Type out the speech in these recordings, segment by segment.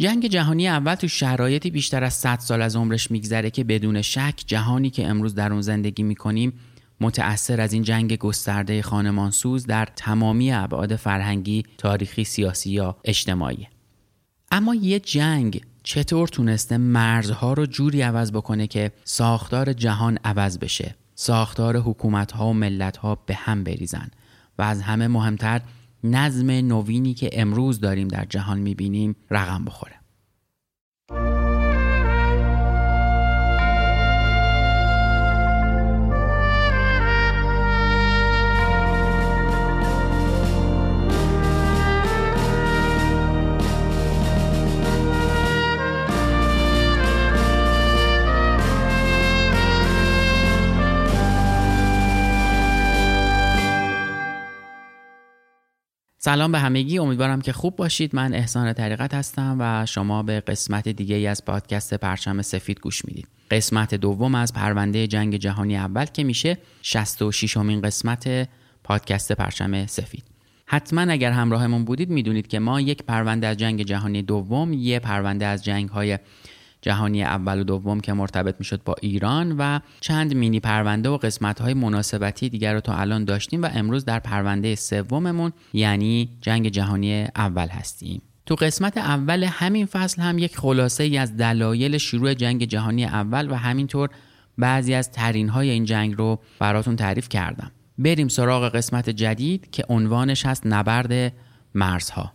جنگ جهانی اول تو شرایطی بیشتر از 100 سال از عمرش میگذره که بدون شک جهانی که امروز در اون زندگی می‌کنیم متأثر از این جنگ گسترده خانمانسوز در تمامی ابعاد فرهنگی، تاریخی، سیاسی یا اجتماعی. اما یه جنگ چطور تونسته مرزها رو جوری عوض بکنه که ساختار جهان عوض بشه ساختار حکومت ها و ملت ها به هم بریزن و از همه مهمتر نظم نوینی که امروز داریم در جهان می‌بینیم رقم بخوره. سلام به همگی امیدوارم که خوب باشید. من احسان طریقت هستم و شما به قسمت دیگه ای از پادکست پرچم سفید گوش می‌دید. قسمت دوم از پرونده جنگ جهانی اول که میشه 66 امین قسمت پادکست پرچم سفید. حتما اگر همراهمون بودید می‌دونید که ما یک پرونده از جنگ جهانی دوم یه پرونده از جنگ های جهانی اول و دوم که مرتبط می‌شد با ایران و چند مینی پرونده و قسمت های مناسبتی دیگر رو تا الان داشتیم و امروز در پرونده سوممون یعنی جنگ جهانی اول هستیم. تو قسمت اول همین فصل هم یک خلاصه ای از دلایل شروع جنگ جهانی اول و همینطور بعضی از ترین های این جنگ رو براتون تعریف کردم. بریم سراغ قسمت جدید که عنوانش هست نبرد مرزها.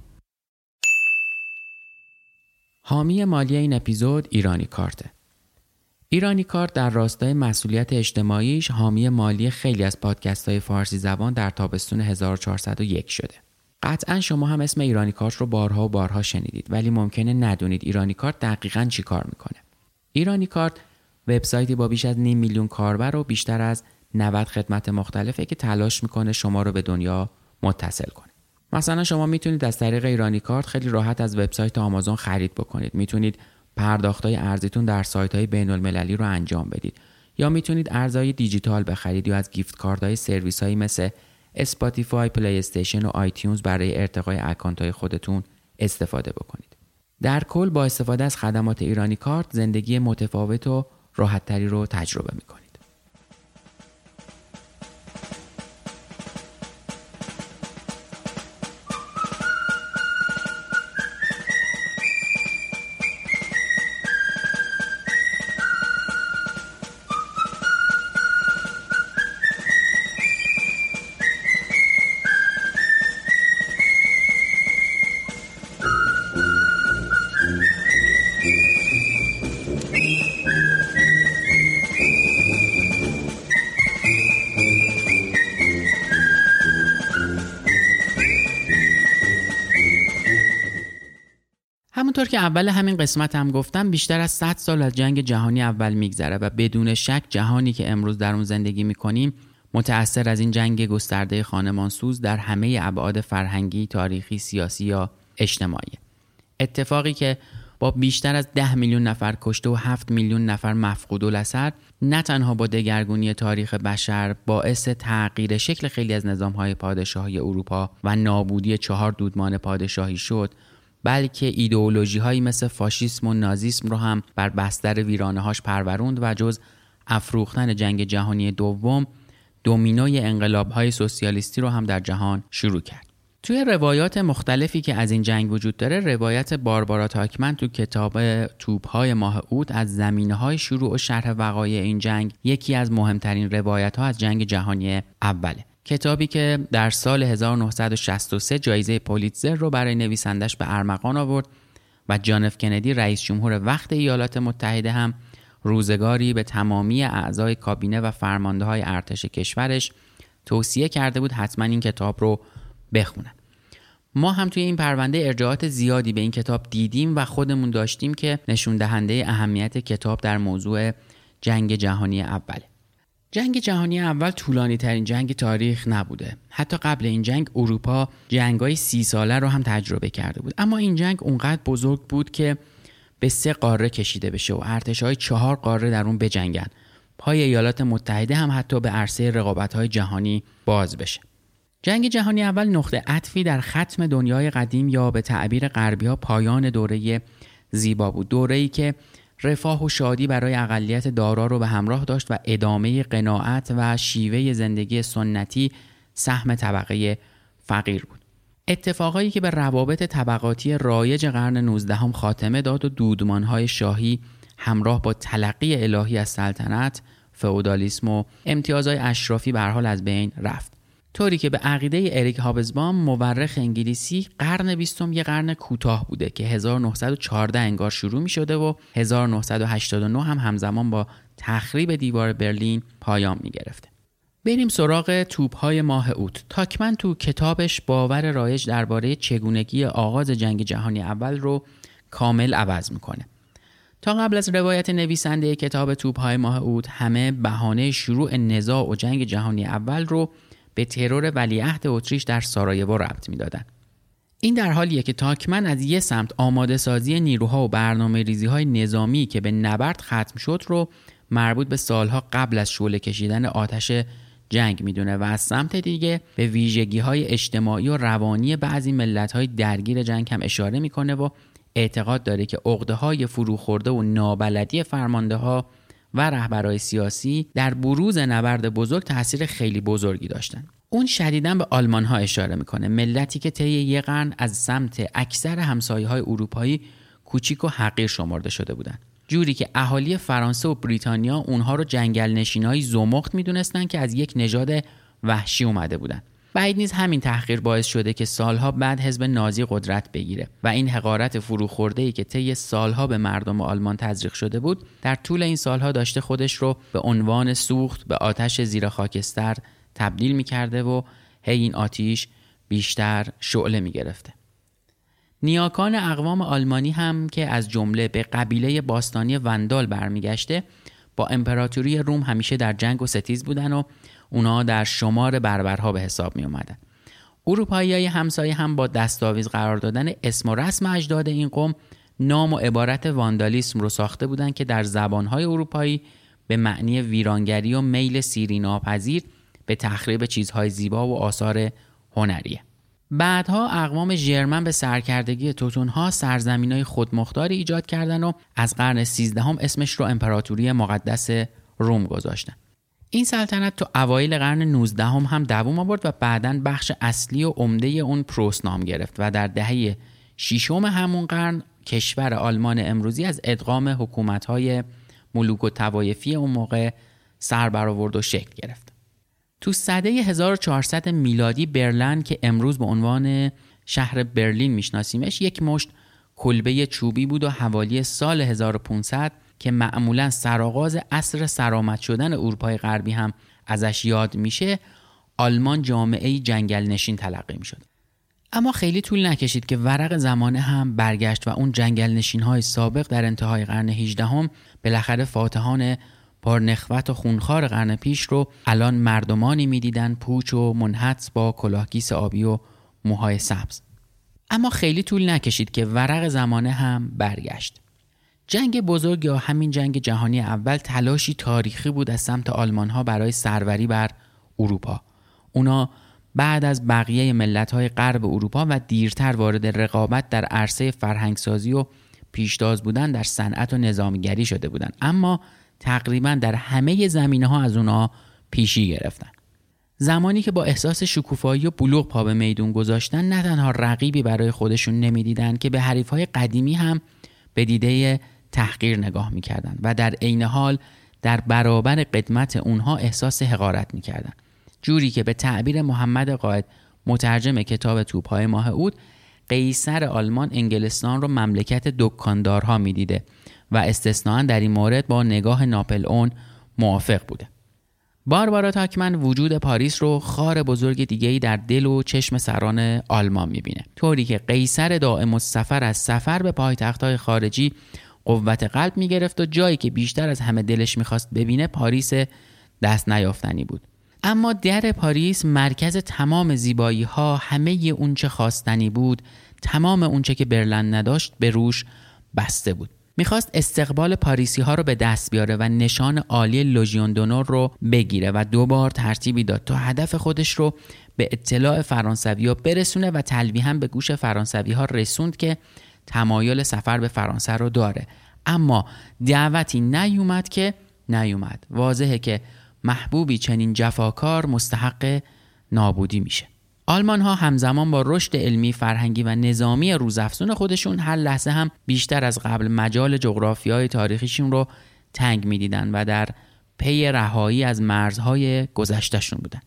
حامی مالی این اپیزود ایرانی کارته. ایرانی کارت در راستای مسئولیت اجتماعیش حامی مالی خیلی از پادکست های فارسی زبان در تابستون 1401 شده. قطعا شما هم اسم ایرانی کارت رو بارها و بارها شنیدید ولی ممکنه ندونید ایرانی کارت دقیقا چی کار می‌کنه. ایرانی کارت وبسایتی با بیش از نیم میلیون کاربر و بیشتر از 90 خدمت مختلفه که تلاش می‌کنه شما رو به دنیا متصل کنه. مثلا شما می‌تونید از طریق ایرانی کارت خیلی راحت از وبسایت آمازون خرید بکنید می‌تونید پرداختای ارزیتون در سایت های بین المللی رو انجام بدید یا می‌تونید ارزهای دیجیتال بخرید یا از gift های سرویس هایی مثل Spotify، پلی استیشن و iTunes برای ارتقای اکانت های خودتون استفاده بکنید. در کل با استفاده از خدمات ایرانی کارت زندگی متفاوت و راحتتری رو تجربه می‌کنید. همونطور که اول همین قسمت هم گفتم بیشتر از 100 سال از جنگ جهانی اول میگذره و بدون شک جهانی که امروز در اون زندگی می‌کنیم متأثر از این جنگ گسترده خانمانسوز در همه ابعاد فرهنگی، تاریخی، سیاسی یا اجتماعی. اتفاقی که با بیشتر از 10 میلیون نفر کشته و 7 میلیون نفر مفقود لسر نه تنها با دگرگونی تاریخ بشر باعث تغییر شکل خیلی از نظامهای پادشاهی اروپا و نابودی چهار دودمان پادشاهی شد بلکه ایدئولوژی هایی مثل فاشیسم و نازیسم رو هم بر بستر ویرانه هاش پروروند و جز افروختن جنگ جهانی دوم دومینوی انقلاب های سوسیالیستی رو هم در جهان شروع کرد. توی روایات مختلفی که از این جنگ وجود داره روایت باربارا تاکمن تو کتاب توپ های ماه اوت از زمینه های شروع و شرح وقایع این جنگ یکی از مهمترین روایت ها از جنگ جهانی اوله. کتابی که در سال 1963 جایزه پولیتزر رو برای نویسندش به ارمغان آورد و جانف کندی رئیس جمهور وقت ایالات متحده هم روزگاری به تمامی اعضای کابینه و فرمانده های ارتش کشورش توصیه کرده بود حتما این کتاب رو بخونن ما هم توی این پرونده ارجاعات زیادی به این کتاب دیدیم و خودمون داشتیم که نشون دهنده اهمیت کتاب در موضوع جنگ جهانی اوله. جنگ جهانی اول طولانی ترین جنگ تاریخ نبوده. حتی قبل این جنگ اروپا های سی ساله رو هم تجربه کرده بود. اما این جنگ اونقدر بزرگ بود که به سه قاره کشیده بشه و ارتش های چهار قاره در اون بجنگن. پای ایالات متحده هم حتی به عرصه رقابت های جهانی باز بشه. جنگ جهانی اول نقطه عطفی در ختم دنیای قدیم یا به تعبیر غربی ها پایان دوره زیبا بود دوره ای که رفاه و شادی برای اقلیت دارا رو به همراه داشت و ادامه قناعت و شیوه زندگی سنتی سهم طبقه فقیر بود. اتفاقایی که به روابط طبقاتی رایج قرن 19 هم خاتمه داد و دودمانهای شاهی همراه با تلقی الهی از سلطنت فئودالیسم و امتیازهای اشرافی به حال از بین رفت. طوری که به عقیده اریک هابزبام مورخ انگلیسی قرن بیستم یه قرن کوتاه بوده که 1914 انگار شروع می شده و 1989 هم همزمان با تخریب دیوار برلین پایان می گرفته. بریم سراغ توپ های ماه اوت. تاکمن تو کتابش باور رایج درباره چگونگی آغاز جنگ جهانی اول رو کامل عوض می‌کنه. تا قبل از روایت نویسنده کتاب توپ های ماه اوت همه بهانه شروع نزاع و جنگ جهانی اول رو به ترور ولیعهد اتریش در سارایوو ربط می‌دادند. این در حالیه که تاکمن از یه سمت آماده سازی نیروها و برنامه ریزی های نظامی که به نبرد ختم شد رو مربوط به سالها قبل از شعله کشیدن آتش جنگ می‌دونه و از سمت دیگه به ویژگی های اجتماعی و روانی بعضی ملت های درگیر جنگ هم اشاره می‌کنه و اعتقاد داره که عقده های فروخورده و نابلدی فرمانده ها و رهبرای سیاسی در بروز نبرد بزرگ تاثیر خیلی بزرگی داشتن. اون شدیدا به آلمان ها اشاره می‌کنه ملتی که طی یه قرن از سمت اکثر همسایه های اروپایی کوچیک و حقیر شمرده شده بودند جوری که اهالی فرانسه و بریتانیا اونها رو جنگل نشینایی زمخت می‌دونستند که از یک نژاد وحشی اومده بودند بعید نیز همین تحقیر باعث شده که سالها بعد حزب نازی قدرت بگیره و این حقارت فروخورده ای که طی سالها به مردم آلمان تزریق شده بود در طول این سالها داشته خودش رو به عنوان سوخت به آتش زیر خاکستر تبدیل می‌کرده و هی این آتیش بیشتر شعله می‌گرفته. نیاکان اقوام آلمانی هم که از جمله به قبیله باستانی وندال برمیگشته با امپراتوری روم همیشه در جنگ و ستیز بودن و اونا در شمار بربرها به حساب می اومدن اروپایی های همسایه هم با دستاویز قرار دادن اسم و رسم اجداد این قوم نام و عبارت واندالیسم رو ساخته بودند که در زبانهای اروپایی به معنی ویرانگری و میل سیری ناپذیر به تخریب چیزهای زیبا و آثار هنریه. بعدها اقوام ژرمن به سرکردگی توتونها سرزمین های خودمختاری ایجاد کردن و از قرن سیزدهم اسمش رو امپراتوری مقدس روم گذاشتن. این سلطنت تو اوایل قرن 19 هم, هم دوام آورد و بعدا بخش اصلی و عمده اون پروس نام گرفت و در دهه ششم همون قرن کشور آلمان امروزی از ادغام حکومت‌های ملوک و توایفی اون موقع سر برآورد و شکل گرفت. تو سده 1400 میلادی برلن که امروز به عنوان شهر برلین میشناسیمش یک مشت کلبه چوبی بود و حوالی سال 1500 که معمولا سرآغاز اصر سرآمد شدن اروپای غربی هم ازش یاد میشه آلمان جامعه جنگل نشین تلقی می‌شد. اما خیلی طول نکشید که ورق زمانه هم برگشت و اون جنگل نشین های سابق در انتهای قرن 18 هم بالاخره فاتحان پرنخوت و خونخوار قرن پیش رو الان مردمانی می‌دیدن پوچ و منحت با کلاهگیس آبی و موهای سبز. اما خیلی طول نکشید که ورق زمانه هم برگشت. جنگ بزرگ یا همین جنگ جهانی اول تلاشی تاریخی بود از سمت آلمان ها برای سروری بر اروپا. اونا بعد از بقیه ملت های غرب اروپا و دیرتر وارد رقابت در عرصه فرهنگسازی و پیشتاز بودن در صنعت و نظامیگری شده بودند اما تقریبا در همه زمینه ها از اونا پیشی گرفتن. زمانی که با احساس شکوفایی و بلوغ پا به میدون گذاشتن نه تنها رقیبی برای خودشون نمی‌دیدند که به حریف های قدیمی هم به دیده تحقیر نگاه می‌کردند و در عین حال در برابر قدمت اونها احساس حقارت می‌کردند. جوری که به تعبیر محمد قائد مترجم کتاب توپهای ماه اود قیصر آلمان انگلستان رو مملکت دکاندارها می‌دیده و استثنان در این مورد با نگاه ناپل اون موافق بوده. باربارا تاکمن وجود پاریس رو خار بزرگ دیگهی در دل و چشم سران آلمان می‌بینه. طوری که قیصر دائم السفر از سفر به پایتختهای خارجی قوت قلب می‌گرفت و جایی که بیشتر از همه دلش می‌خواست ببینه پاریس دست نیافتنی بود. اما در پاریس مرکز تمام زیبایی ها همه اونچه خواستنی بود تمام اونچه که برلن نداشت به روش بسته بود. می‌خواست استقبال پاریسی ها رو به دست بیاره و نشان عالی لوژیون دونور رو بگیره و دوبار ترتیبی داد تا هدف خودش رو به اطلاع فرانسوی ها برسونه و تلویحا به گوش فرانسوی ها رسوند که تمایل سفر به فرانسه رو داره. اما دعوتی نیومد که نیومد. واضحه که محبوبی چنین جفاکار مستحق نابودی میشه. آلمان ها همزمان با رشد علمی فرهنگی و نظامی روزافزون خودشون هر لحظه هم بیشتر از قبل مجال جغرافی های تاریخیشون رو تنگ می‌دیدن و در پی رهایی از مرزهای گذشتهشون بودن.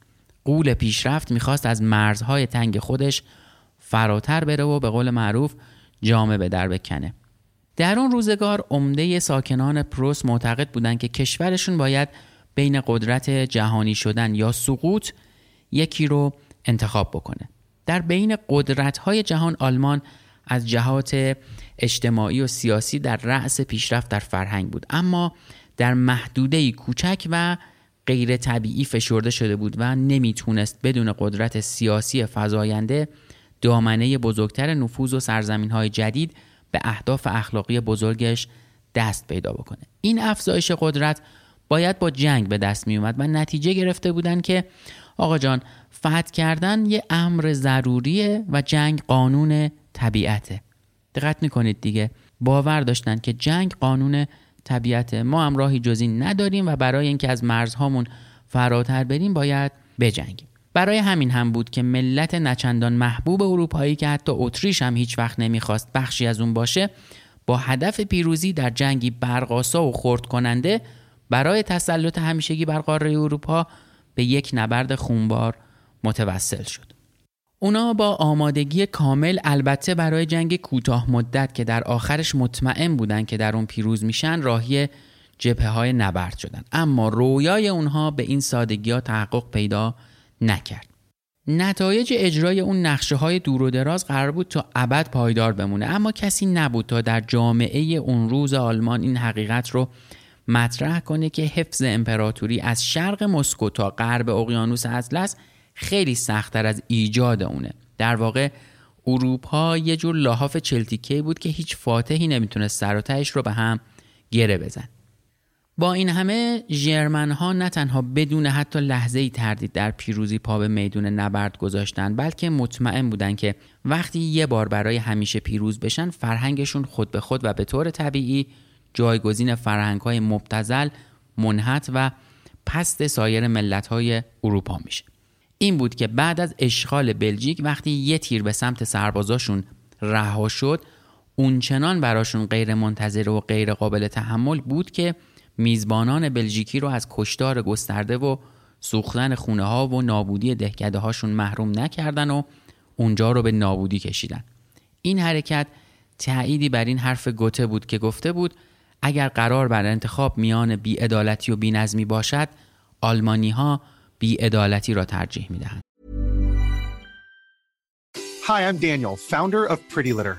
قول پیشرفت می‌خواست از مرزهای تنگ خودش فراتر بره و به قول معروف جامعه به در بکنه. در اون روزگار عمده ساکنان پروس معتقد بودند که کشورشون باید بین قدرت جهانی شدن یا سقوط یکی رو انتخاب بکنه. در بین قدرت های جهان آلمان از جهات اجتماعی و سیاسی در رأس پیشرفت در فرهنگ بود. اما در محدوده کوچک و غیر طبیعی فشرده شده بود و نمی‌تونست بدون قدرت سیاسی فزاینده دامنه بزرگتر نفوذ و سرزمین های جدید به اهداف اخلاقی بزرگش دست پیدا بکنه. این افزایش قدرت باید با جنگ به دست می اومد و نتیجه گرفته بودن که آقا جان فتح کردن یه امر ضروریه و جنگ قانون طبیعته. دقت می‌کنید دیگه. باور داشتن که جنگ قانون طبیعته. ما هم راهی جزی نداریم و برای اینکه از مرزهامون فراتر بریم باید بجنگیم. برای همین هم بود که ملت نچندان محبوب اروپایی که حتی اتریش هم هیچ وقت نمی‌خواست بخشی از اون باشه با هدف پیروزی در جنگی برقاسا و خرد کننده برای تسلط همیشگی بر قاره اروپا به یک نبرد خونبار متوسل شد. اونا با آمادگی کامل البته برای جنگ کوتاه مدت که در آخرش مطمئن بودن که در اون پیروز میشن راهی جبهه های نبرد شدن اما رویای اونها به این سادگی ها تحقق پیدا نکرد. نتایج اجرای اون نقشه های دور و دراز قرار بود تا ابد پایدار بمونه اما کسی نبود تا در جامعه اون روز آلمان این حقیقت رو مطرح کنه که حفظ امپراتوری از شرق مسکو تا غرب اقیانوس اطلس خیلی سختتر از ایجاد اونه. در واقع اروپا یه جور لحاف چلتیکه بود که هیچ فاتحی نمی‌تونست سر و رو به هم گره بزن. با این همه جرمن ها نه تنها بدون حتی لحظه ای تردید در پیروزی پا به میدون نبرد گذاشتن بلکه مطمئن بودن که وقتی یه بار برای همیشه پیروز بشن فرهنگشون خود به خود و به طور طبیعی جایگزین فرهنگ های مبتزل منحت و پست سایر ملت های اروپا میشه. این بود که بعد از اشغال بلژیک وقتی یه تیر به سمت سربازاشون رها شد اونچنان براشون غیر منتظره و غیر قابل تحمل بود که میزبانان بلژیکی رو از کشتار گسترده و سوختن خونه ها و نابودی دهکده هاشون محروم نکردن و اونجا رو به نابودی کشیدن این حرکت تأییدی بر این حرف گوته بود که گفته بود اگر قرار بر انتخاب میان بیعدالتی و بینظمی باشد آلمانی ها بیعدالتی را ترجیح می دهند. Hi, I'm Daniel, founder of Pretty Litter.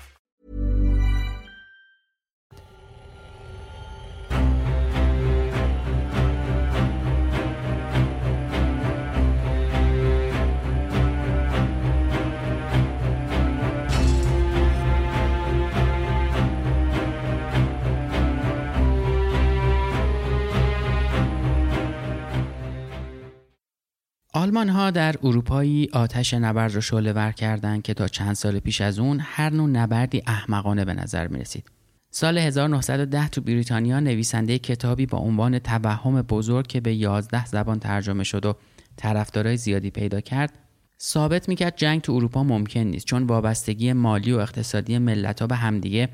آلمان ها در اروپایی آتش نبرد رو شعله ور کردند که تا چند سال پیش از اون هر نوع نبردی احمقانه به نظر می رسید. سال 1910 تو بریتانیا نویسنده کتابی با عنوان توهم بزرگ که به 11 زبان ترجمه شد و طرفدارای زیادی پیدا کرد ثابت می‌کرد جنگ تو اروپا ممکن نیست چون وابستگی مالی و اقتصادی ملت ها به همدیگه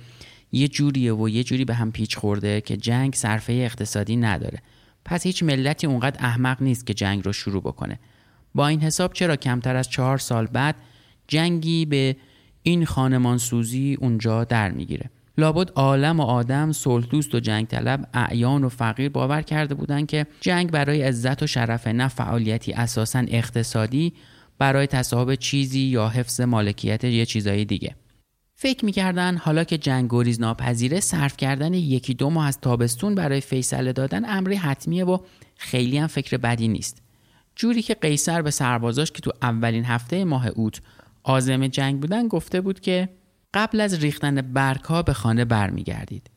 یه جوریه و یه جوری به هم پیچ خورده که جنگ صرفه اقتصادی نداره پس هیچ ملتی اونقدر احمق نیست که جنگ رو شروع بکنه با این حساب چرا کمتر از چهار سال بعد جنگی به این خانمان سوزی اونجا در می‌گیره؟ لابد عالم و آدم صلح دوست و جنگ طلب اعیان و فقیر باور کرده بودند که جنگ برای عزت و شرف نه فعالیتی اساسا اقتصادی برای تصاحب چیزی یا حفظ مالکیت یه چیزای دیگه. فکر می‌کردن حالا که جنگ گریز ناپذیره صرف کردن یکی دو ماه از تابستون برای فیصله دادن امری حتمیه و خیلی هم فکر بدی نیست. جوری که قیصر به سربازاش که تو اولین هفته ماه اوت آزم جنگ بودن گفته بود که قبل از ریختن برگها به خانه برمیگردید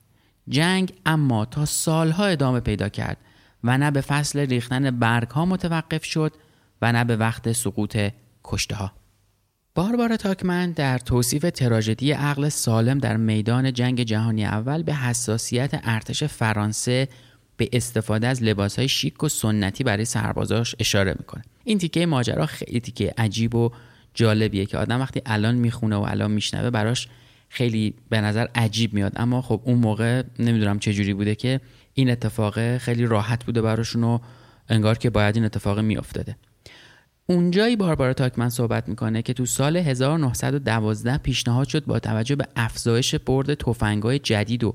جنگ اما تا سالها ادامه پیدا کرد و نه به فصل ریختن برگها متوقف شد و نه به وقت سقوط کشته ها. باربارا تاکمن در توصیف تراژدی عقل سالم در میدان جنگ جهانی اول به حساسیت ارتش فرانسه به استفاده از لباس های شیک و سنتی برای سربازاش اشاره می‌کنه. این تیکه ماجرا خیلی تیکه عجیب و جالبیه که آدم وقتی الان می‌خونه و الان میشنوه براش خیلی به نظر عجیب میاد. اما خب اون موقع نمی‌دونم چه جوری بوده که این اتفاق خیلی راحت بوده براشون و انگار که باید این اتفاق میافتاده. اونجایی باربارا تاکمن صحبت می‌کنه که تو سال 1912 پیشنهاد شد با توجه به افزایش برد تفنگای جدید و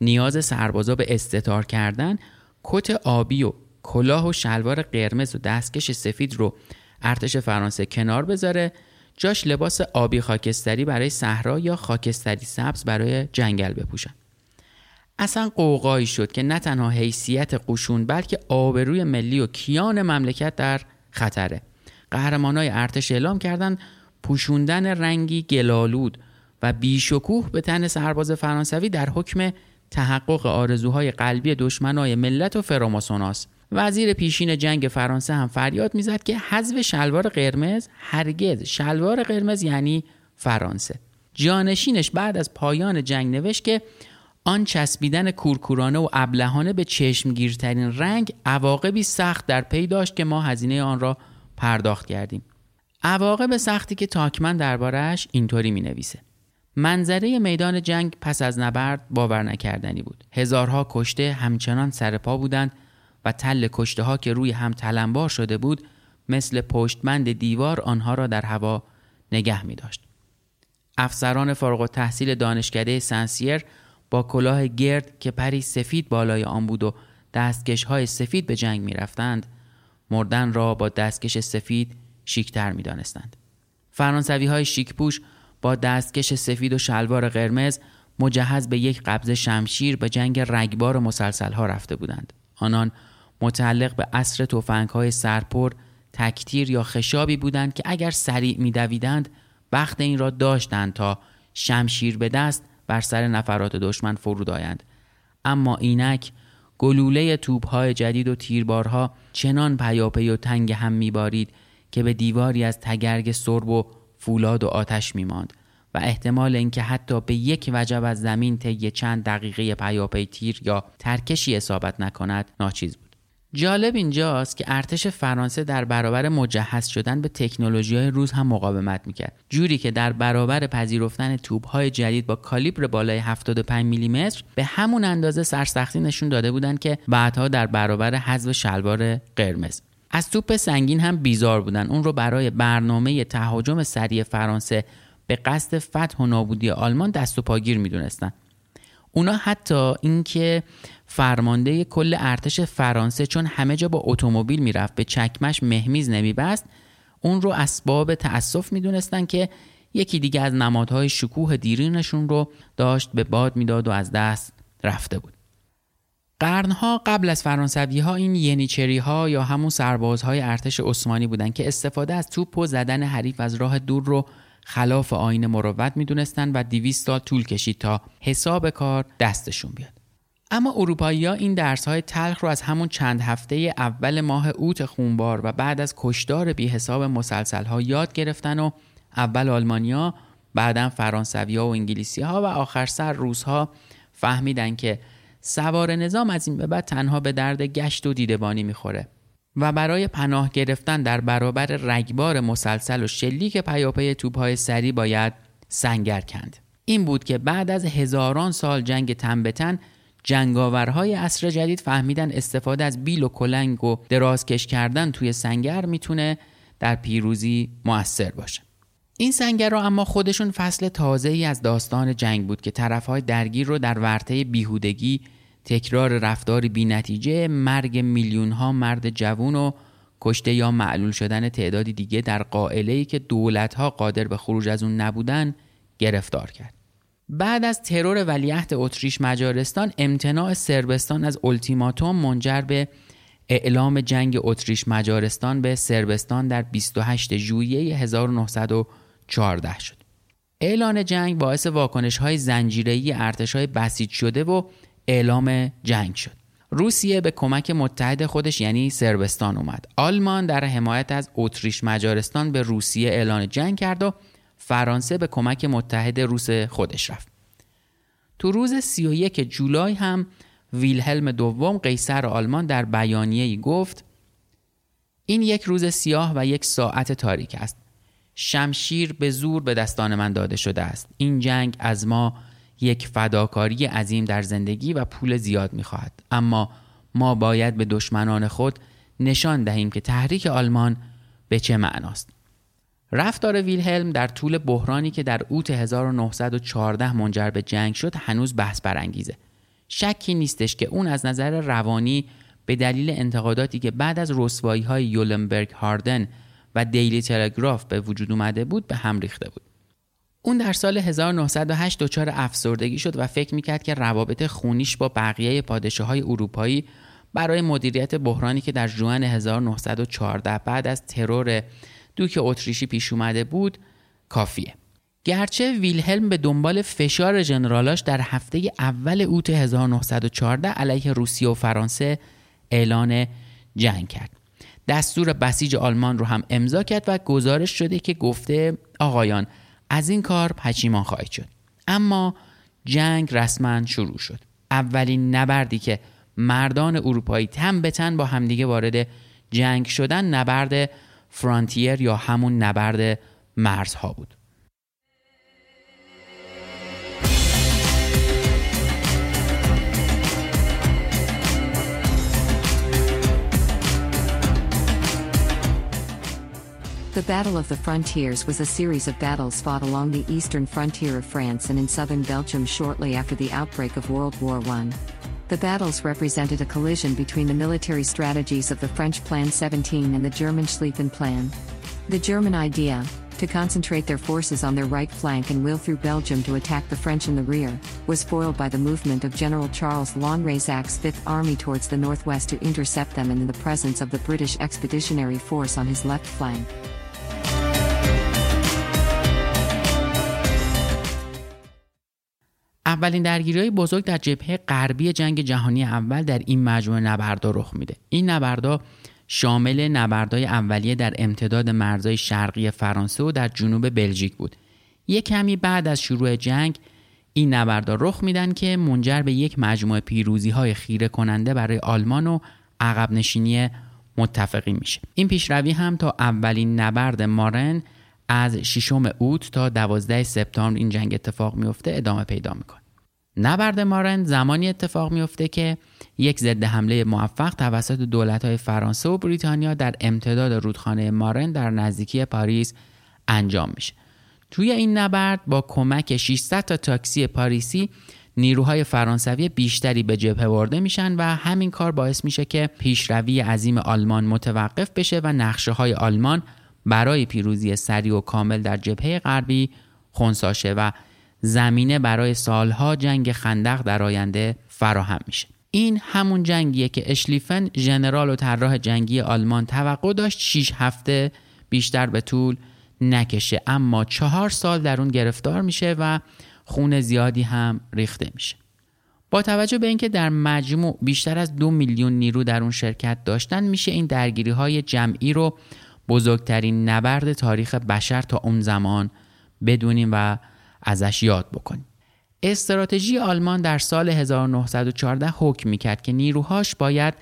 نیاز سربازا به استتار کردن کت آبی و کلاه و شلوار قرمز و دستکش سفید رو ارتش فرانسه کنار بذاره. جاش لباس آبی خاکستری برای صحرا یا خاکستری سبز برای جنگل بپوشن. اصلا قوقایی شد که نه تنها حیثیت قشون بلکه آبروی ملی و کیان مملکت در خطره. قهرمانای ارتش اعلام کردند پوشوندن رنگی گلالود و بیشکوه به تن سرباز فرانسوی در حکم تحقق آرزوهای قلبی دشمنای ملت و فراماسوناست. وزیر پیشین جنگ فرانسه هم فریاد می‌زد که حذف شلوار قرمز هرگز. شلوار قرمز یعنی فرانسه. جانشینش بعد از پایان جنگ نوشت که آن چسبیدن کورکورانه و ابلهانه به چشمگیرترین رنگ عواقبی سخت در پی داشت که ما هزینه آن را پرداخت کردیم. عواقب سختی که تاکمن دربارهش اینطوری می نویسه منظره میدان جنگ پس از نبرد باور نکردنی بود هزارها کشته همچنان سر پا بودند و تل کشته ها که روی هم تلمبار شده بود مثل پشتمند دیوار آنها را در هوا نگه می داشت. افسران فارغ و تحصیل دانشکده سنسیر با کلاه گرد که پری سفید بالای آن بود و دستکش های سفید به جنگ می رفتند مردن را با دستکش سفید شیکتر می دانستند. فرانسوی های شیکپوش با دستکش سفید و شلوار قرمز مجهز به یک قبض شمشیر به جنگ رگبار و مسلسل ها رفته بودند. آنان متعلق به اصر توفنگ های سرپر تکتیر یا خشابی بودند که اگر سریع میدویدند وقت این را داشتند تا شمشیر به دست بر سر نفرات دشمن فرود آیند اما اینک گلوله های جدید و تیربارها چنان پیاپی و تنگ هم میبارید که به دیواری از تگرگ سرب و فولاد و آتش میماند و احتمال اینکه حتی به یک وجب از زمین طی چند دقیقه پیاپی تیر یا ترکشی اصابت نکند ناچیز بود. جالب اینجاست که ارتش فرانسه در برابر مجهز شدن به تکنولوژی های روز هم مقاومت می‌کرد. جوری که در برابر پذیرفتن توپ های جدید با کالیبر بالای 75 میلیمتر به همون اندازه سرسختی نشون داده بودند که بعدها در برابر حذف شلوار قرمز. از توپ سنگین هم بیزار بودن. اون رو برای برنامه تهاجم سریع فرانسه به قصد فتح و نابودی آلمان دست و پاگیر می‌دونستن. اونا حتی اینکه فرمانده کل ارتش فرانسه چون همه جا با اتومبیل می‌رفت به چکمش مهمیز نمیبست اون رو اسباب تأسف می‌دونستن که یکی دیگه از نمادهای شکوه دیرینشون رو داشت به باد می‌داد و از دست رفته بود. قرنها قبل از فرانسوی ها این ینیچری ها یا همون سربازهای ارتش عثمانی بودند که استفاده از توپ و زدن حریف از راه دور رو خلاف آین مروت می‌دونستند و 200 سال طول کشید تا حساب کار دستشون بیاد. اما اروپایی ها این درس های تلخ رو از همون چند هفته اول ماه اوت خونبار و بعد از کشدار بی حساب مسلسل ها یاد گرفتن و اول آلمانیا بعدا فرانسوی ها و انگلیسی ها و آخر سر روس ها فهمیدن که سوار نظام از این به بعد تنها به درد گشت و دیدبانی می‌خوره. و برای پناه گرفتن در برابر رگبار مسلسل و شلیک پیاپی توپهای سری باید سنگر کند. این بود که بعد از هزاران سال جنگ تن به تن جنگاورهای عصر جدید فهمیدن استفاده از بیل و کلنگ و درازکش کردن توی سنگر می‌تونه در پیروزی موثر باشه. این سنگر رو اما خودشون فصل تازه ای از داستان جنگ بود که طرفهای درگیر رو در ورطه بیهودگی تکرار رفتار بینتیجه مرگ میلیون ها مرد جوون و کشته یا معلول شدن تعدادی دیگه در قائله که دولت ها قادر به خروج از اون نبودن گرفتار کرد. بعد از ترور ولیعهد اتریش مجارستان امتناع سربستان از التیماتوم منجر به اعلام جنگ اتریش مجارستان به سربستان در 28 ژوئیه 1914 شد. اعلان جنگ باعث واکنش های زنجیره‌ای های بسیج شده و اعلام جنگ شد. روسیه به کمک متحد خودش یعنی سربستان اومد. آلمان در حمایت از اتریش مجارستان به روسیه اعلان جنگ کرد و فرانسه به کمک متحد روس خودش رفت. تو روز 31 جولای هم ویلهلم دوم قیصر آلمان در بیانیه‌ای گفت این یک روز سیاه و یک ساعت تاریک است. شمشیر به زور به دستان من داده شده است. این جنگ از ما یک فداکاری عظیم در زندگی و پول زیاد می‌خواهد. اما ما باید به دشمنان خود نشان دهیم که تحریک آلمان به چه معناست. رفتار ویلهلم در طول بحرانی که در اوت 1914 منجر به جنگ شد هنوز بحث برانگیزه. شکی نیستش که اون از نظر روانی به دلیل انتقاداتی که بعد از رسوایی های یولنبرگ هاردن و دیلی تلگراف به وجود اومده بود به هم ریخته بود. اون در سال 1908 دچار افسردگی شد و فکر می‌کرد که روابط خونیش با بقیه پادشاه های اروپایی برای مدیریت بحرانی که در جوان 1914 بعد از ترور دوک اتریشی پیش اومده بود کافیه. گرچه ویلهلم به دنبال فشار جنرالاش در هفته اول اوت 1914 علیه روسیه و فرانسه اعلان جنگ کرد. دستور بسیج آلمان رو هم امضا کرد و گزارش شده که گفته آقایان از این کار پشیمان خواهید شد. اما جنگ رسما شروع شد. اولین نبردی که مردان اروپایی تن به تن با همدیگه وارد جنگ شدن نبرد فرانتیر یا همون نبرد مرزها بود. The Battle of the Frontiers was a series of battles fought along the eastern frontier of France and in southern Belgium shortly after the outbreak of World War I. The battles represented a collision between the military strategies of the French Plan 17 and the German Schlieffen Plan. The German idea, to concentrate their forces on their right flank and wheel through Belgium to attack the French in the rear, was foiled by the movement of General Charles Lonresac's Fifth Army towards the northwest to intercept them and in the presence of the British Expeditionary Force on his left flank. اولین درگیری های بزرگ در جبهه غربی جنگ جهانی اول در این مجموعه نبردا رخ میده. این نبردا شامل نبردهای اولیه در امتداد مرزهای شرقی فرانسه و در جنوب بلژیک بود. یک کمی بعد از شروع جنگ این نبردا رخ میدن که منجر به یک مجموعه پیروزی های خیره کننده برای آلمان و عقب نشینی متفقی میشه. این پیشروی هم تا اولین نبرد مارن از 6 اوت تا 12 سپتامبر این جنگ اتفاق میفته ادامه پیدا می‌کنه. نبرد مارن زمانی اتفاق میفته که یک ضد حمله موفق توسط دولت‌های فرانسه و بریتانیا در امتداد رودخانه مارن در نزدیکی پاریس انجام میشه. توی این نبرد با کمک 600 تا تاکسی پاریسی نیروهای فرانسوی بیشتری به جبهه برده میشن و همین کار باعث میشه که پیشروی عظیم آلمان متوقف بشه و نقشه های آلمان برای پیروزی سریع و کامل در جبهه غربی خونساشه و زمینه برای سالها جنگ خندق در آینده فراهم میشه. این همون جنگیه که اشلیفن ژنرال و طراح جنگی آلمان توقع داشت 6 هفته بیشتر به طول نکشه. اما چهار سال در اون گرفتار میشه و خون زیادی هم ریخته میشه. با توجه به اینکه در مجموع بیشتر از دو میلیون نیرو در اون شرکت داشتن میشه این درگیری های جمعی رو بزرگترین نبرد تاریخ بشر تا اون زمان بدونیم و ازش یاد بکنیم استراتژی آلمان در سال 1914 حکم می‌کرد که نیروهاش باید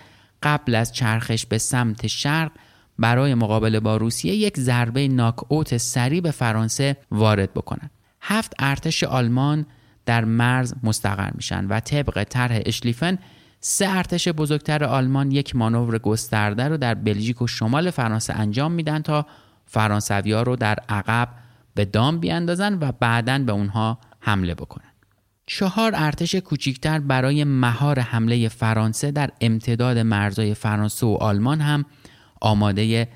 قبل از چرخش به سمت شرق برای مقابله با روسیه یک ضربه ناک اوت سریع به فرانسه وارد بکنند. هفت ارتش آلمان در مرز مستقر میشن و طبق طرح اشلیفن سه ارتش بزرگتر آلمان یک مانور گسترده رو در بلژیک و شمال فرانسه انجام میدن تا فرانسوی رو در عقب به دام بیاندازن و بعدا به اونها حمله بکنن. چهار ارتش کوچکتر برای مهار حمله فرانسه در امتداد مرزهای فرانسه و آلمان هم آماده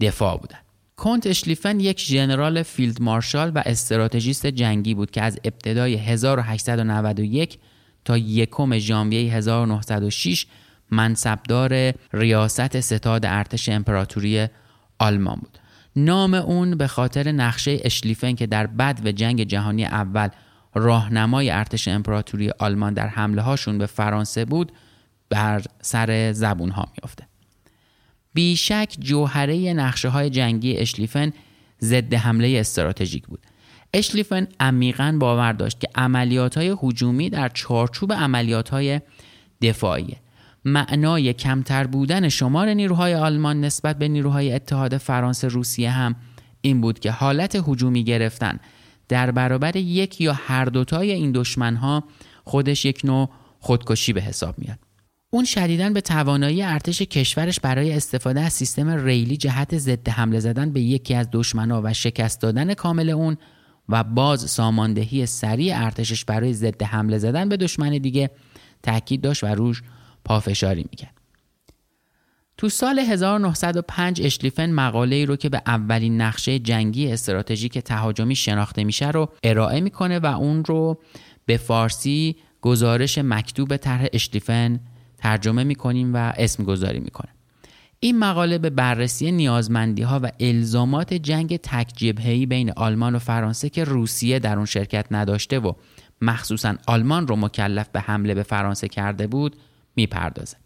دفاع بودند. کنت اشلیفن یک ژنرال فیلد مارشال و استراتژیست جنگی بود که از ابتدای 1891 تا یکم ژانویه 1906 منصبدار ریاست ستاد ارتش امپراتوری آلمان بود. نام اون به خاطر نقشه اشلیفن که در بد و جنگ جهانی اول راهنمای ارتش امپراتوری آلمان در حمله هاشون به فرانسه بود بر سر زبون ها میافته. بیشک جوهره نقشه های جنگی اشلیفن ضد حمله استراتژیک بود. اشلیفن عمیقا باور داشت که عملیات های هجومی در چارچوب عملیات های دفاعی معنای کمتر بودن شمار نیروهای آلمان نسبت به نیروهای اتحاد فرانسه روسیه هم این بود که حالت هجومی گرفتن در برابر یک یا هر دوتای این دشمنها خودش یک نوع خودکشی به حساب میاد. اون شدیدا به توانایی ارتش کشورش برای استفاده از سیستم ریلی جهت ضد حمله زدن به یکی از دشمنها و شکست دادن کامل اون و باز ساماندهی سریع ارتشش برای ضد حمله زدن به دشمن دیگه تاکید داشت و روش پافشاری می‌کرد. تو سال 1905 اشلیفن مقاله ای رو که به اولین نقشه جنگی استراتژیک تهاجمی شناخته میشه رو ارائه می‌کنه و اون رو به فارسی گزارش مکتوب طرح اشلیفن ترجمه می‌کنیم و اسم گذاری می‌کنه این مقاله به بررسی نیازمندی ها و الزامات جنگ تک بین آلمان و فرانسه که روسیه در اون شرکت نداشته و مخصوصا آلمان رو مکلف به حمله به فرانسه کرده بود می‌پردازه.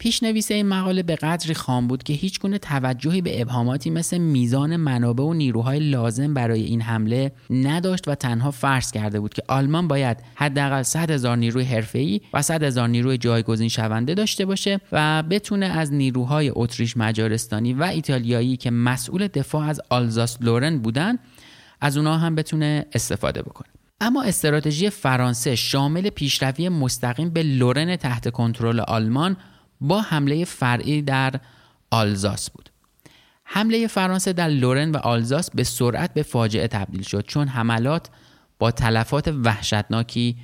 پیشنویس این مقاله به قدری خام بود که هیچ گونه توجهی به ابهاماتی مثل میزان منابع و نیروهای لازم برای این حمله نداشت و تنها فرض کرده بود که آلمان باید حداقل 100 هزار نیروی حرفه‌ای و 100 هزار نیروی جایگزین شونده داشته باشه و بتونه از نیروهای اتریش مجارستانی و ایتالیایی که مسئول دفاع از آلزاس لورن بودن از اونها هم بتونه استفاده بکنه. اما استراتژی فرانسه شامل پیشروی مستقیم به لورن تحت کنترل آلمان با حمله فرعی در آلزاس بود. حمله فرانسه در لورن و آلزاس به سرعت به فاجعه تبدیل شد چون حملات با تلفات وحشتناکی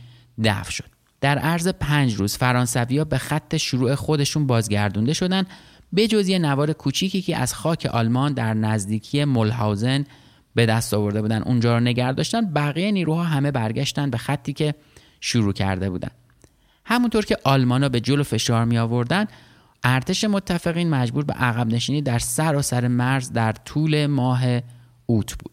دفع شد. در عرض پنج روز فرانسویا به خط شروع خودشون بازگردونده شدند به جز نوار کوچیکی که از خاک آلمان در نزدیکی ملهاوزن به دست آورده بودن. اونجا رو نگه داشتن. بقیه نیروها همه برگشتن به خطی که شروع کرده بودن. همونطور که آلمانا به جلو فشار می آوردن ارتش متفقین مجبور به عقب نشینی در سر مرز در طول ماه اوت بود.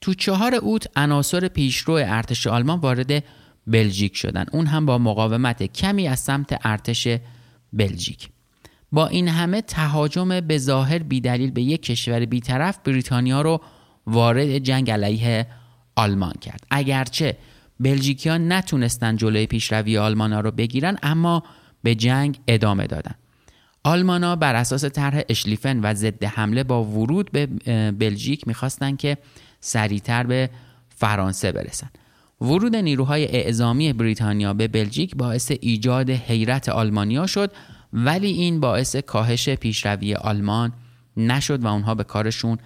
تو چهار اوت عناصر پیشرو ارتش آلمان وارد بلژیک شدن. اون هم با مقاومت کمی از سمت ارتش بلژیک. با این همه تهاجم به ظاهر بیدلیل به یک کشور بیطرف بریتانیا رو وارد جنگ علیه آلمان کرد. اگرچه بلژیکیا نتونستن جلوی پیشروی آلمانا رو بگیرن اما به جنگ ادامه دادن. آلمانا بر اساس طرح اشلیفن و ضد حمله با ورود به بلژیک می‌خواستن که سریعتر به فرانسه برسن. ورود نیروهای اعزامی بریتانیا به بلژیک باعث ایجاد حیرت آلمانیا شد ولی این باعث کاهش پیشروی آلمان نشد و اونها به کارشون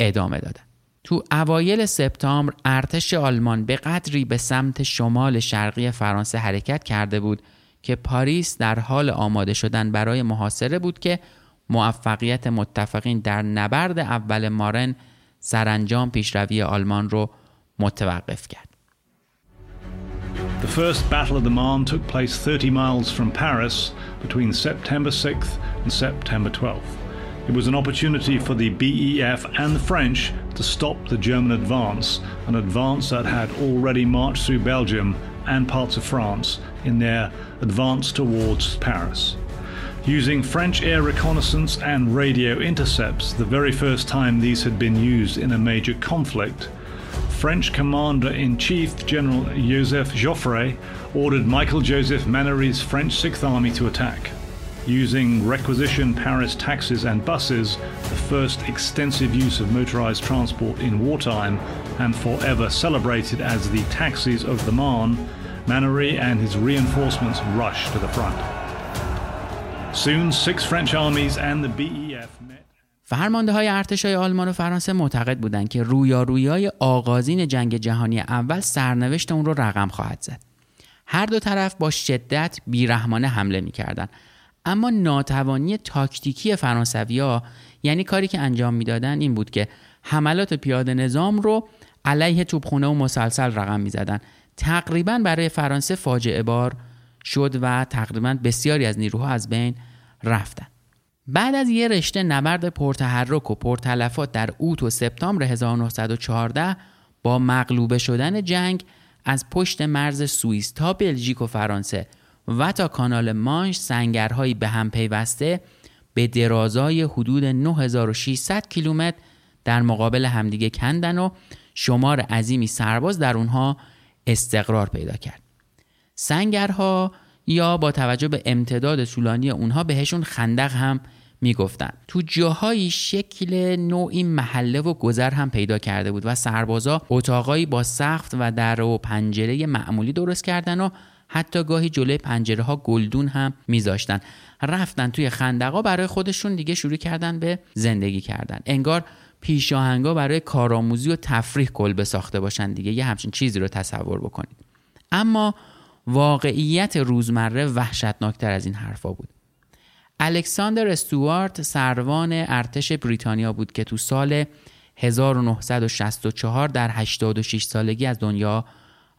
ادامه دادن. تو اوایل سپتامبر ارتش آلمان به قدری به سمت شمال شرقی فرانسه حرکت کرده بود که پاریس در حال آماده شدن برای محاصره بود که موفقیت متفقین در نبرد اول مارن سرانجام پیشروی آلمان رو متوقف کرد. The first Battle of the Marne took place 30 miles from Paris between September 6th and September 12th. It was an opportunity for the BEF and the French to stop the German advance, an advance that had already marched through Belgium and parts of France in their advance towards Paris. Using French air reconnaissance and radio intercepts, the very first time these had been used in a major conflict, French Commander in Chief General Joseph Joffre ordered Michael Joseph Manory's French Sixth Army to attack. Using requisition Paris taxis and buses, the first extensive use of motorized transport in wartime, and forever celebrated as the taxis of the Marne, Manory and his reinforcements rushed to the front. Soon, six French armies and the BEF met. فرمانده های ارتش های آلمان و فرانسه معتقد بودند که رویارویی آغازین جنگ جهانی اول سرنوشت اون رو رقم خواهد زد. هر دو طرف با شدت بیرحمانه حمله می‌کردند اما ناتوانی تاکتیکی فرانسویا یعنی کاری که انجام می‌دادن این بود که حملات پیاده نظام رو علیه توپخونه و مسلسل رقم می‌زدن. تقریبا برای فرانسه فاجعه بار شد و تقریبا بسیاری از نیروها از بین رفتن. بعد از یه رشته نبرد پرتحرک و پرتلفات در اوت و سپتامبر 1914 با مغلوبه شدن جنگ از پشت مرز سوئیس تا بلژیک و فرانسه و تا کانال مانش سنگرهایی به هم پیوسته به درازای حدود 9600 کیلومتر در مقابل همدیگه کندن و شمار عظیمی سرباز در اونها استقرار پیدا کرد. سنگرها یا با توجه به امتداد طولانی اونها بهشون خندق هم می‌گفتن تو جاهایی شکل نوعی محله و گذر هم پیدا کرده بود و سربازا اتاقایی با سقف و در و پنجره معمولی درست کردن و حتی گاهی جلوی پنجره ها گلدون هم میذاشتن. رفتن توی خندقا برای خودشون دیگه شروع کردن به زندگی کردن. انگار پیشاهنگا برای کارآموزی و تفریح کلبه ساخته باشن دیگه. یه همچین چیزی رو تصور بکنید. اما واقعیت روزمره وحشتناکتر از این حرفا بود. الکساندر استوارت سروان ارتش بریتانیا بود که تو سال 1964 در 86 سالگی از دنیا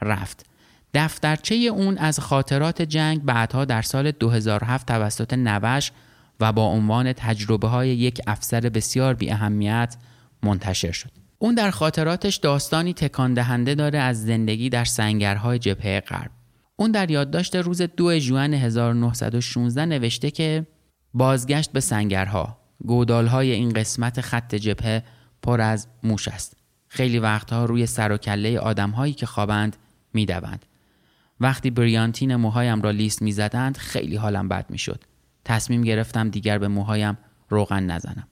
رفت. دفترچه اون از خاطرات جنگ بعدها در سال 2007 توسط نوش و با عنوان تجربه های یک افسر بسیار بی اهمیت منتشر شد. اون در خاطراتش داستانی تکان دهنده داره از زندگی در سنگرهای جبهه غرب. اون در یادداشت روز 2 ژوئن 1916 نوشته که بازگشت به سنگرها گودالهای این قسمت خط جبهه پر از موش است. خیلی وقتها روی سر و کله آدمهایی که خوابند می‌دوند. وقتی بریانتین موهایم را لیست می‌زدند خیلی حالم بد می‌شد. تصمیم گرفتم دیگر به موهایم روغن نزنم.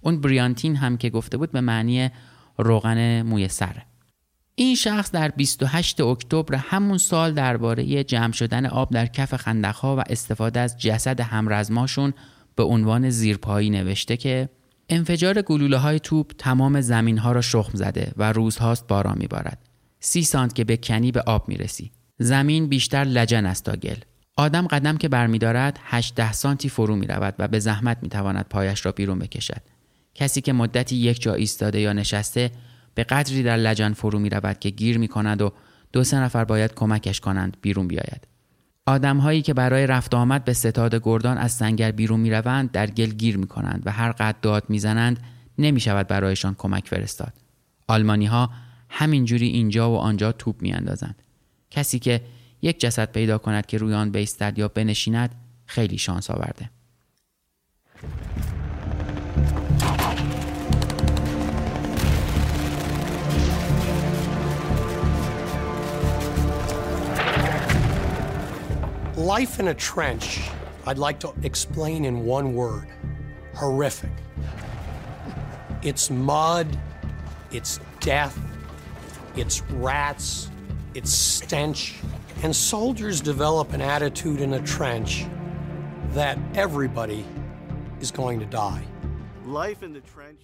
اون بریانتین هم که گفته بود به معنی روغن موی سره. این شخص در 28 اکتبر همون سال درباره جمع شدن آب در کف خندقها و استفاده از جسد همرزماشون به عنوان زیرپایی نوشته که انفجار گلوله های توپ تمام زمین ها را شخم زده و روزهاست باران میبارد. سی سانت که به کنی به آب می‌رسی. زمین بیشتر لجن است تا گل. آدم قدم که برمیدارد 8 ده سانتی فرو می رود و به زحمت می تواند پایش را بیرون بکشد. کسی که مدتی یک جا ایستاده یا نشسته به قدری در لجن فرو می رود که گیر می کند و دو سه نفر باید کمکش کنند بیرون بیاید. آدم هایی که برای رفت آمد به ستاد گردان از سنگر بیرون می روند در گل گیر می کنند و هر قد داد می زنند نمی شود برایشان کمک فرستاد. آلمانی ها همینجوری اینجا و آنجا توپ می اندازند. کسی که یک جسد پیدا کند که روی آن بیستد یا بنشیند خیلی شانس آورده. Life in a trench, I'd like to explain in one word horrific. It's mud, it's death, it's rats, it's stench, and soldiers develop an attitude in a trench that everybody is going to die. Life in the trench.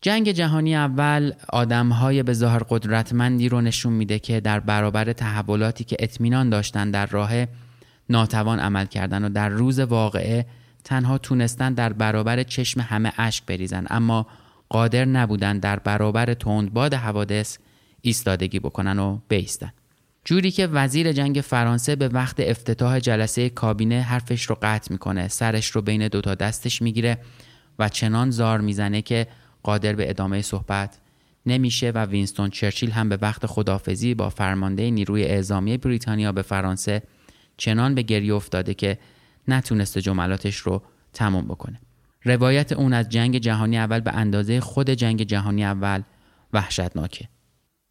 جنگ جهانی اول آدمهای به ظاهر قدرتمندی رو نشون میده که در برابر تحولاتی که اطمینان داشتن در راه ناتوان عمل کردن و در روز واقعه تنها تونستن در برابر چشم همه اشک بریزن اما قادر نبودن در برابر تندباد حوادث ایستادگی بکنن و بیستن جوری که وزیر جنگ فرانسه به وقت افتتاح جلسه کابینه حرفش رو قطع می‌کنه سرش رو بین دوتا دستش می‌گیره و چنان زار می‌زنه که قادر به ادامه صحبت نمیشه و وینستون چرچیل هم به وقت خدافزی با فرمانده نیروی اعزامی بریتانیا به فرانسه چنان به گریه افتاده که نتونسته جملاتش رو تمام بکنه. روایت اون از جنگ جهانی اول به اندازه خود جنگ جهانی اول وحشتناکه.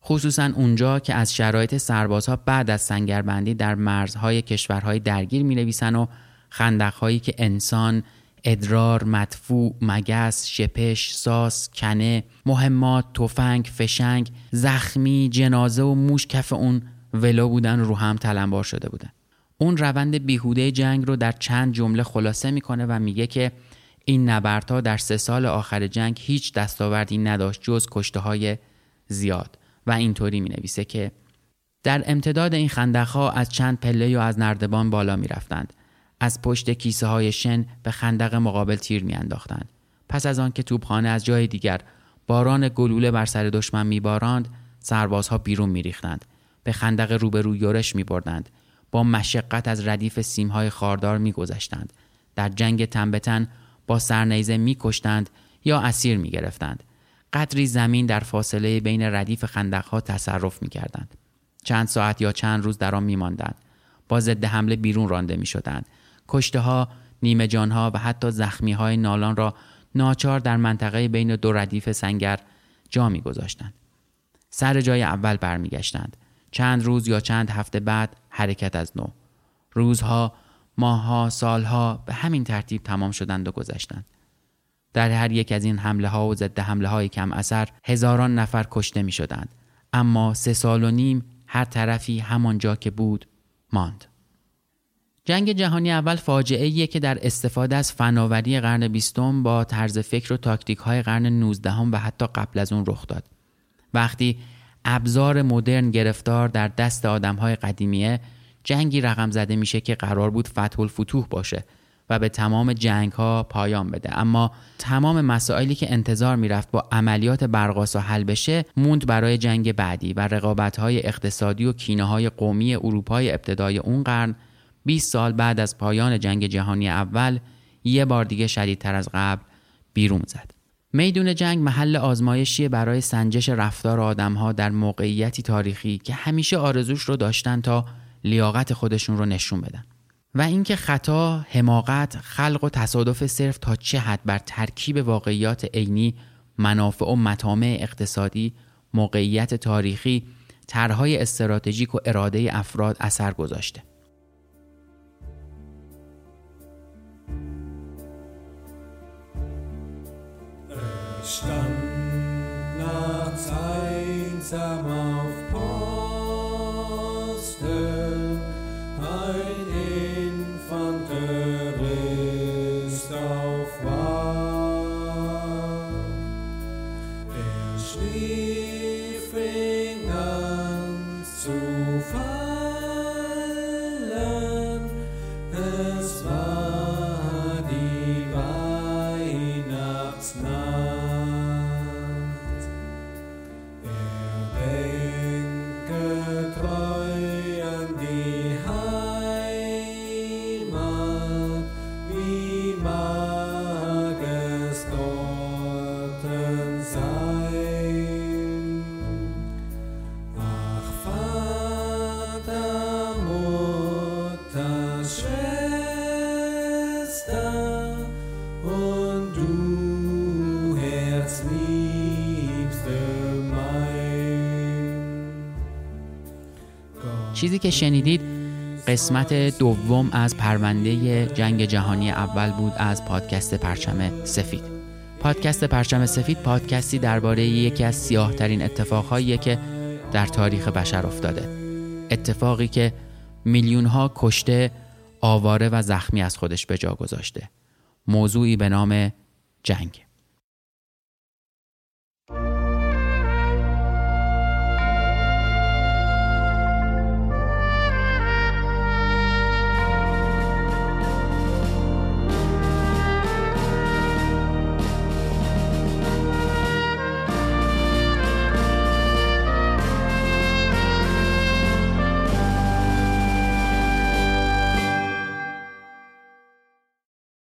خصوصا اونجا که از شرایط سربازها بعد از سنگربندی در مرزهای کشورهای درگیر می نویسن و خندقهایی که انسان، ادرار، مدفوع، مگس، شپش، ساس، کنه، مهمات، تفنگ، فشنگ، زخمی، جنازه و موش کف اون ولو بودن رو هم تلمبار شده بودن. اون روند بیهوده جنگ رو در چند جمله خلاصه می‌کنه و میگه که این نبردها در سه سال آخر جنگ هیچ دستاوردی نداشت جز کشته های زیاد و اینطوری می نویسه که در امتداد این خندقها از چند پله و از نردبان بالا می رفتند. از پشت کیسه های شن به خندق مقابل تیر می انداختند. پس از آنکه توپخانه از جای دیگر باران گلوله بر سر دشمن می بارند سربازها بیرون می ریختند. به خندق روبرو یورش می بردند. با مشقت از ردیف سیمهای خاردار می گذشتند. در جنگ تنبتن با سرنیزه می کشتند یا اسیر می گرفتند. قدری زمین در فاصله بین ردیف خندقها تصرف می کردند. چند ساعت یا چند روز در آن می ماندند. با ضد حمله بیرون رانده می شدند. کشته ها، نیمه جانها و حتی زخمی های نالان را ناچار در منطقه بین دو ردیف سنگر جا می گذاشتند. سر جای اول برمیگشتند. چند روز یا چند هفته بعد حرکت از نو. روزها، ماهها، سالها به همین ترتیب تمام شدند و گذشتند. در هر یک از این حمله ها و ضد حمله های کم اثر هزاران نفر کشته می شدند. اما سه سال و نیم هر طرفی همانجا که بود ماند. جنگ جهانی اول فاجعه ایه که در استفاده از فناوری قرن بیستم با طرز فکر و تاکتیک های قرن 19 و حتی قبل از اون رخ داد. وقتی ابزار مدرن گرفتار در دست آدم های قدیمیه جنگی رقم زده میشه که قرار بود فتح الفتوح باشه و به تمام جنگ ها پایان بده. اما تمام مسائلی که انتظار می‌رفت با عملیات برقاسا حل بشه موند برای جنگ بعدی و رقابت های اقتصادی و کینه های قومی اروپای ابتدای اون قرن 20 سال بعد از پایان جنگ جهانی اول یه بار دیگه شدیدتر از قبل بیرون زد. میدون جنگ محل آزمایشی برای سنجش رفتار آدمها در موقعیتی تاریخی که همیشه آرزوش رو داشتن تا لیاقت خودشون رو نشون بدن. و اینکه خطا، حماقت، خلق و تصادف صرف تا چه حد بر ترکیب واقعیات عینی، منافع و مطامع اقتصادی، موقعیت تاریخی، طرحهای استراتژیک و اراده افراد اثر گذاشته. چیزی که شنیدید قسمت دوم از پرونده جنگ جهانی اول بود از پادکست پرچم سفید. پادکست پرچم سفید پادکستی درباره یکی از سیاه ترین اتفاقهایی که در تاریخ بشر افتاده. اتفاقی که میلیون ها کشته آواره و زخمی از خودش به جا گذاشته. موضوعی به نام جنگ.